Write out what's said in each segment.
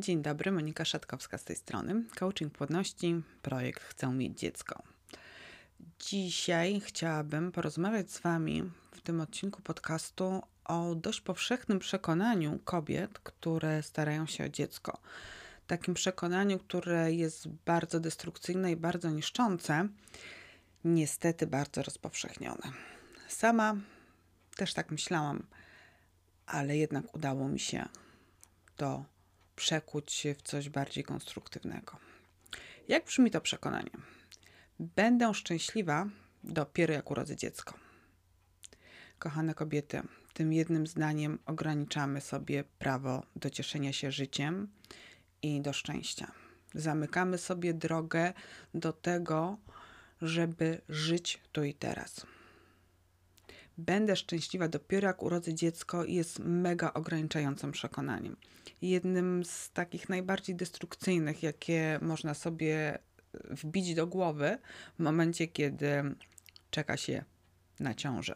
Dzień dobry, Monika Szatkowska z tej strony. Coaching płodności, projekt Chcę mieć dziecko. Dzisiaj chciałabym porozmawiać z Wami w tym odcinku podcastu o dość powszechnym przekonaniu kobiet, które starają się o dziecko. Takim przekonaniu, które jest bardzo destrukcyjne i bardzo niszczące, niestety bardzo rozpowszechnione. Sama też tak myślałam, ale jednak udało mi się to przekuć się w coś bardziej konstruktywnego. Jak brzmi to przekonanie? Będę szczęśliwa dopiero jak urodzę dziecko. Kochane kobiety, tym jednym zdaniem ograniczamy sobie prawo do cieszenia się życiem i do szczęścia. Zamykamy sobie drogę do tego, żeby żyć tu i teraz. Będę szczęśliwa dopiero jak urodzę dziecko jest mega ograniczającym przekonaniem. Jednym z takich najbardziej destrukcyjnych, jakie można sobie wbić do głowy w momencie, kiedy czeka się na ciążę.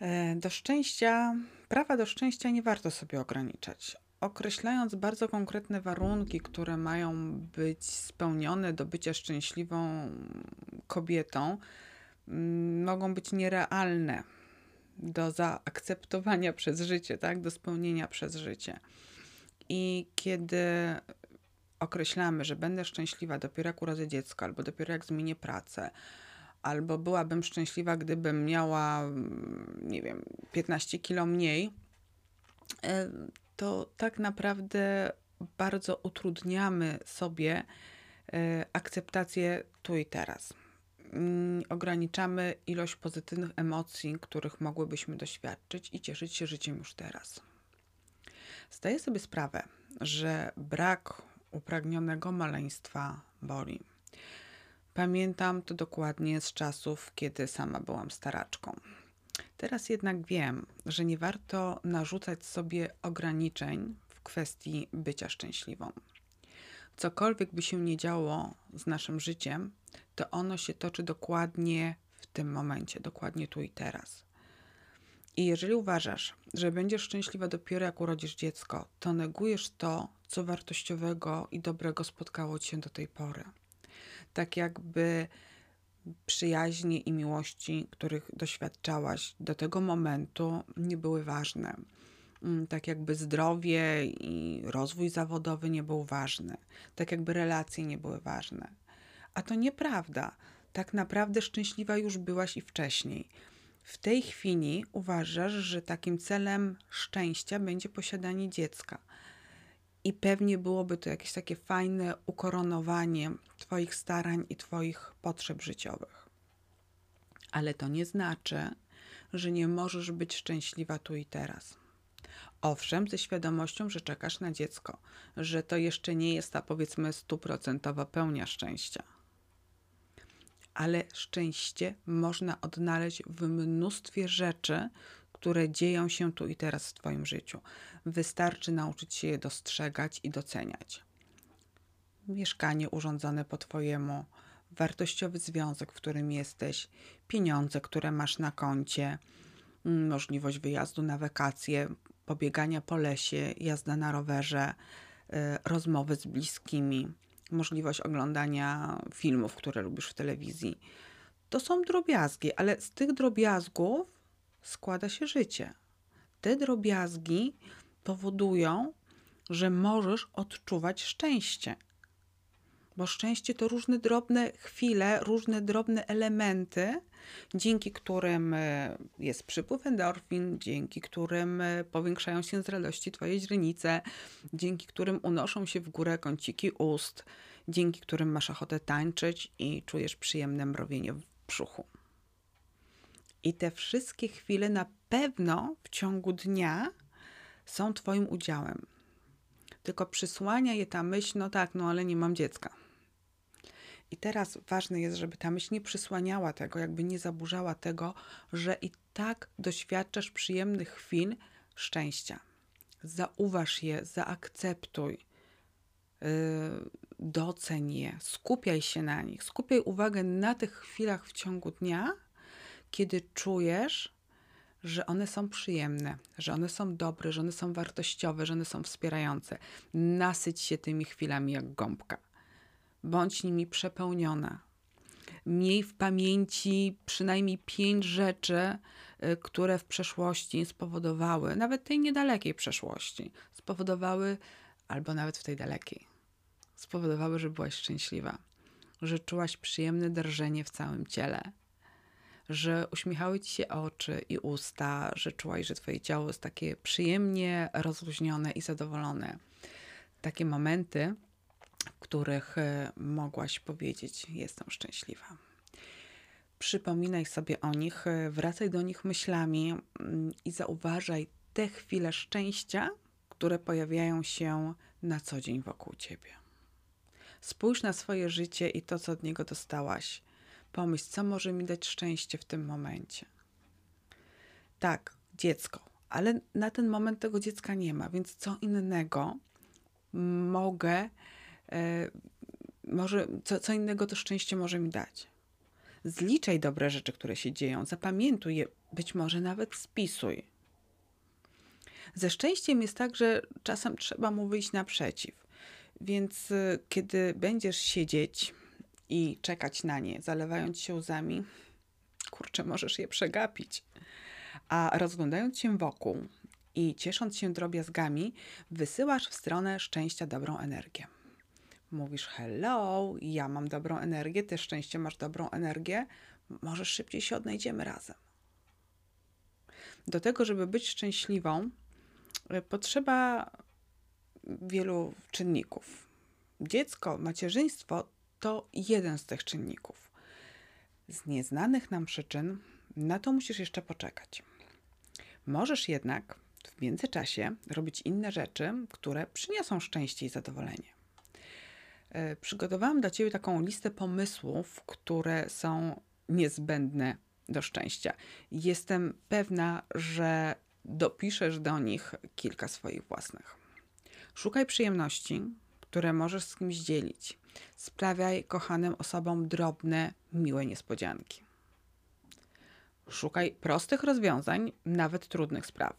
E, do szczęścia, prawa do szczęścia nie warto sobie ograniczać. Określając bardzo konkretne warunki, które mają być spełnione do bycia szczęśliwą kobietą, mogą być nierealne do zaakceptowania przez życie, tak? do spełnienia przez życie. I kiedy określamy, że będę szczęśliwa dopiero jak urodzę dziecko, albo dopiero jak zmienię pracę, albo byłabym szczęśliwa, gdybym miała, mm, nie wiem, 15 kilo mniej, e, to tak naprawdę bardzo utrudniamy sobie e, akceptację tu i teraz. Mm, ograniczamy ilość pozytywnych emocji, których mogłybyśmy doświadczyć i cieszyć się życiem już teraz. Zdaję sobie sprawę, że brak upragnionego maleństwa boli. Pamiętam to dokładnie z czasów, kiedy sama byłam staraczką. Teraz jednak wiem, że nie warto narzucać sobie ograniczeń w kwestii bycia szczęśliwą. Cokolwiek by się nie działo z naszym życiem, to ono się toczy dokładnie w tym momencie, dokładnie tu i teraz. I jeżeli uważasz, że będziesz szczęśliwa dopiero jak urodzisz dziecko, to negujesz to, co wartościowego i dobrego spotkało cię do tej pory. Tak jakby przyjaźnie i miłości, których doświadczałaś do tego momentu, nie były ważne. Mm, tak jakby zdrowie i rozwój zawodowy nie był ważny, tak jakby relacje nie były ważne. A to nieprawda. Tak naprawdę szczęśliwa już byłaś i wcześniej. W tej chwili uważasz, że takim celem szczęścia będzie posiadanie dziecka. I pewnie byłoby to jakieś takie fajne ukoronowanie Twoich starań i Twoich potrzeb życiowych. Ale to nie znaczy, że nie możesz być szczęśliwa tu i teraz. Owszem, ze świadomością, że czekasz na dziecko, że to jeszcze nie jest ta powiedzmy stuprocentowa pełnia szczęścia. Ale szczęście można odnaleźć w mnóstwie rzeczy, które dzieją się tu i teraz w Twoim życiu. Wystarczy nauczyć się je dostrzegać i doceniać. Mieszkanie urządzone po Twojemu, wartościowy związek, w którym jesteś, pieniądze, które masz na koncie, mm, możliwość wyjazdu na wakacje, pobiegania po lesie, jazda na rowerze, y, rozmowy z bliskimi, możliwość oglądania filmów, które lubisz w telewizji. To są drobiazgi, ale z tych drobiazgów składa się życie. Te drobiazgi powodują, że możesz odczuwać szczęście. Bo szczęście to różne drobne chwile, różne drobne elementy, dzięki którym e, jest przypływ endorfin, dzięki którym e, powiększają się z radości Twoje źrenice, dzięki którym unoszą się w górę kąciki ust, dzięki którym masz ochotę tańczyć i czujesz przyjemne mrowienie w brzuchu. I te wszystkie chwile na pewno w ciągu dnia są Twoim udziałem. Tylko przysłania je ta myśl, no tak, no ale nie mam dziecka. I teraz ważne jest, żeby ta myśl nie przysłaniała tego, jakby nie zaburzała tego, że i tak doświadczasz przyjemnych chwil szczęścia. Zauważ je, zaakceptuj, yy, doceń je, skupiaj się na nich, skupiaj uwagę na tych chwilach w ciągu dnia, kiedy czujesz, że one są przyjemne, że one są dobre, że one są wartościowe, że one są wspierające. Nasyć się tymi chwilami jak gąbka. Bądź nimi przepełniona. Miej w pamięci przynajmniej pięć rzeczy, y, które w przeszłości spowodowały, nawet tej niedalekiej przeszłości, spowodowały, albo nawet w tej dalekiej, spowodowały, że byłaś szczęśliwa, że czułaś przyjemne drżenie w całym ciele, że uśmiechały ci się oczy i usta, że czułaś, że twoje ciało jest takie przyjemnie rozluźnione i zadowolone. Takie momenty, w których e, mogłaś powiedzieć: Jestem szczęśliwa. Przypominaj sobie o nich, e, wracaj do nich myślami mm, i zauważaj te chwile szczęścia, które pojawiają się na co dzień wokół ciebie. Spójrz na swoje życie i to, co od niego dostałaś. Pomyśl, co może mi dać szczęście w tym momencie. Tak, dziecko, ale na ten moment tego dziecka nie ma, więc co innego mogę, e, może, co, co innego to szczęście może mi dać. Zliczaj dobre rzeczy, które się dzieją, zapamiętuj je, być może nawet spisuj. Ze szczęściem jest tak, że czasem trzeba mu wyjść naprzeciw. Więc y, kiedy będziesz siedzieć i czekać na nie, zalewając się łzami, kurczę, możesz je przegapić. A rozglądając się wokół i ciesząc się drobiazgami, wysyłasz w stronę szczęścia dobrą energię. Mówisz: Hello, ja mam dobrą energię, ty szczęście masz dobrą energię, może szybciej się odnajdziemy razem. Do tego, żeby być szczęśliwą, y, potrzeba wielu czynników. Dziecko, macierzyństwo to jeden z tych czynników. Z nieznanych nam przyczyn na to musisz jeszcze poczekać. Możesz jednak w międzyczasie robić inne rzeczy, które przyniosą szczęście i zadowolenie. E, przygotowałam dla Ciebie taką listę pomysłów, które są niezbędne do szczęścia. Jestem pewna, że dopiszesz do nich kilka swoich własnych. Szukaj przyjemności, które możesz z kimś dzielić. Sprawiaj kochanym osobom drobne, miłe niespodzianki. Szukaj prostych rozwiązań, nawet trudnych spraw.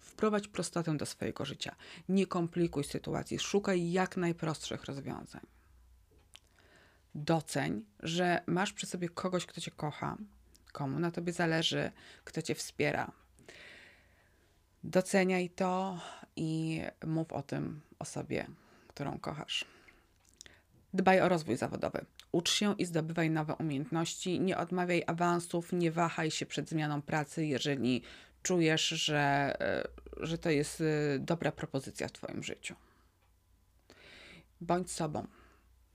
Wprowadź prostotę do swojego życia. Nie komplikuj sytuacji, szukaj jak najprostszych rozwiązań. Doceń, że masz przy sobie kogoś, kto cię kocha, komu na tobie zależy, kto cię wspiera. Doceniaj to i mów o tym osobie, którą kochasz. Dbaj o rozwój zawodowy. Ucz się i zdobywaj nowe umiejętności. Nie odmawiaj awansów, nie wahaj się przed zmianą pracy, jeżeli czujesz, że, e, że to jest e, dobra propozycja w Twoim życiu. Bądź sobą.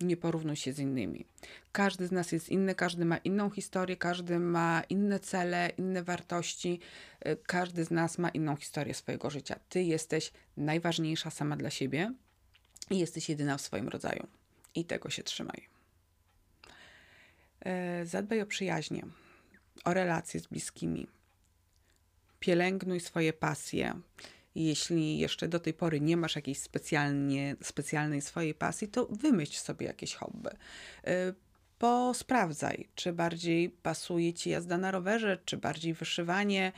Nie porównuj się z innymi. Każdy z nas jest inny, każdy ma inną historię, każdy ma inne cele, inne wartości, e, każdy z nas ma inną historię swojego życia. Ty jesteś najważniejsza sama dla siebie i jesteś jedyna w swoim rodzaju. I tego się trzymaj. E, zadbaj o przyjaźnie, o relacje z bliskimi. Pielęgnuj swoje pasje. Jeśli jeszcze do tej pory nie masz jakiejś specjalnie, specjalnej swojej pasji, to wymyśl sobie jakieś hobby. E, posprawdzaj, czy bardziej pasuje ci jazda na rowerze, czy bardziej wyszywanie,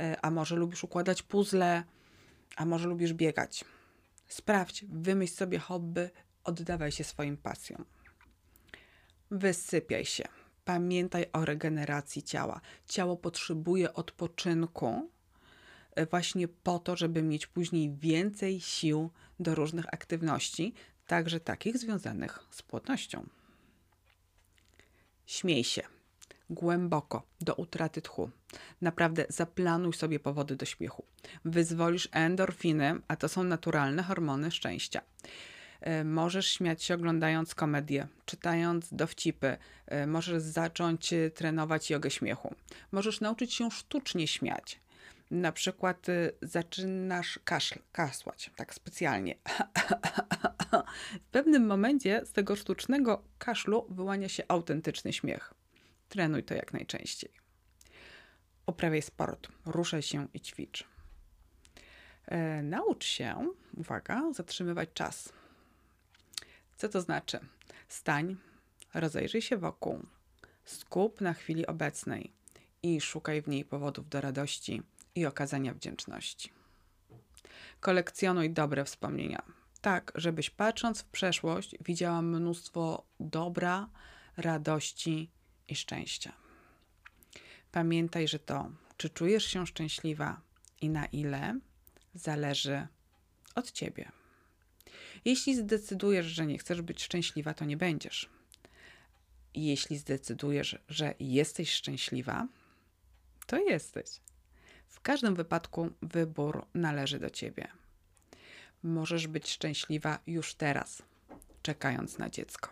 e, a może lubisz układać puzzle, a może lubisz biegać. Sprawdź, wymyśl sobie hobby, oddawaj się swoim pasjom. Wysypiaj się. Pamiętaj o regeneracji ciała. Ciało potrzebuje odpoczynku właśnie po to, żeby mieć później więcej sił do różnych aktywności, także takich związanych z płodnością. Śmiej się głęboko do utraty tchu. Naprawdę zaplanuj sobie powody do śmiechu. Wyzwolisz endorfiny, a to są naturalne hormony szczęścia. E, możesz śmiać się oglądając komedię, czytając dowcipy, e, możesz zacząć e, trenować jogę śmiechu. Możesz nauczyć się sztucznie śmiać. Na przykład zaczynasz kaszl, kasłać, tak specjalnie. w pewnym momencie z tego sztucznego kaszlu wyłania się autentyczny śmiech. Trenuj to jak najczęściej. Uprawiaj sport, ruszaj się i ćwicz. E, naucz się, uwaga, zatrzymywać czas. Co to znaczy? Stań, rozejrzyj się wokół, skup na chwili obecnej i szukaj w niej powodów do radości i okazania wdzięczności. Kolekcjonuj dobre wspomnienia, tak żebyś patrząc w przeszłość widziała mnóstwo dobra, radości i szczęścia. Pamiętaj, że to, czy czujesz się szczęśliwa i na ile, zależy od ciebie. Jeśli zdecydujesz, że nie chcesz być szczęśliwa, to nie będziesz. Jeśli zdecydujesz, że jesteś szczęśliwa, to jesteś. W każdym wypadku wybór należy do ciebie. Możesz być szczęśliwa już teraz, czekając na dziecko.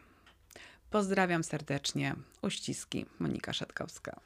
Pozdrawiam serdecznie. Uściski Monika Szatkowska.